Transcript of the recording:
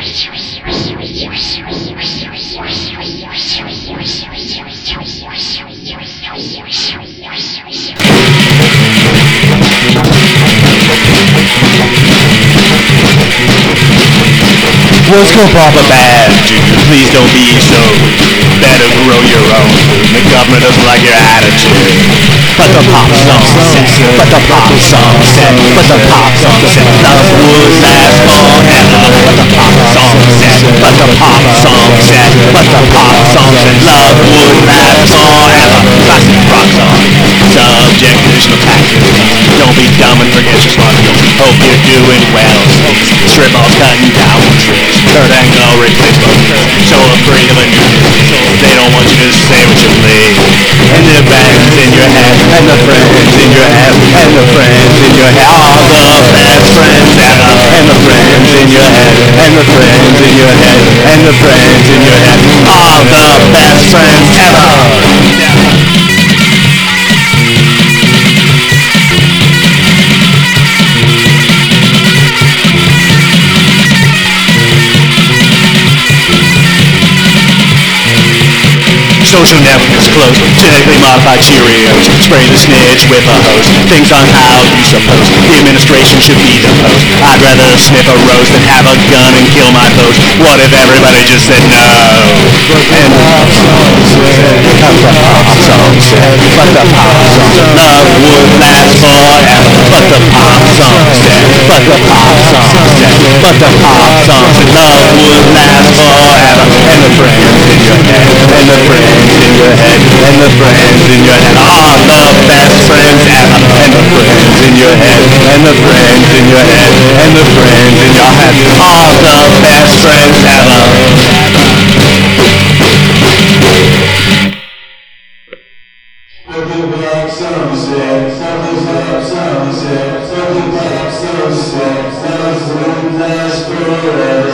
What's going Papa Bad? Dude, please don't be so. Better grow your own. The government doesn't like your attitude. But the pop song said, but the pop song said, but the pop song said, the pop song said, but the pop song said, love would last forever. Classic rock song. Subject additional taxes. Don't be dumb and forget your smart Hope you're doing well. Strip balls cutting down. Kurt Angle replacement. Show a freedom and so They don't want you to say what you believe. And the bands in your head, and the friends in your head, and the friends in your head. All the best friends ever. And the friends in your head, and the friends in your head, and the friends in your head. Social networks close, genetically modified Cheerios. Spray the snitch with a hose. Things on how you suppose the administration should be deposed. I'd rather sniff a rose than have a gun and kill my foes. What if everybody just said no? And the pop song said, but the pop song said, but the pop song said, love would last forever. But the pop song said, but the pop song said, but the pop song said, love would last forever. And the friends in your head are the best friends ever and the friends in your head and the friends in your head and the friends in your head are the best friends ever Something about sunset, something about sunset, something about sunset, sunset, last forever.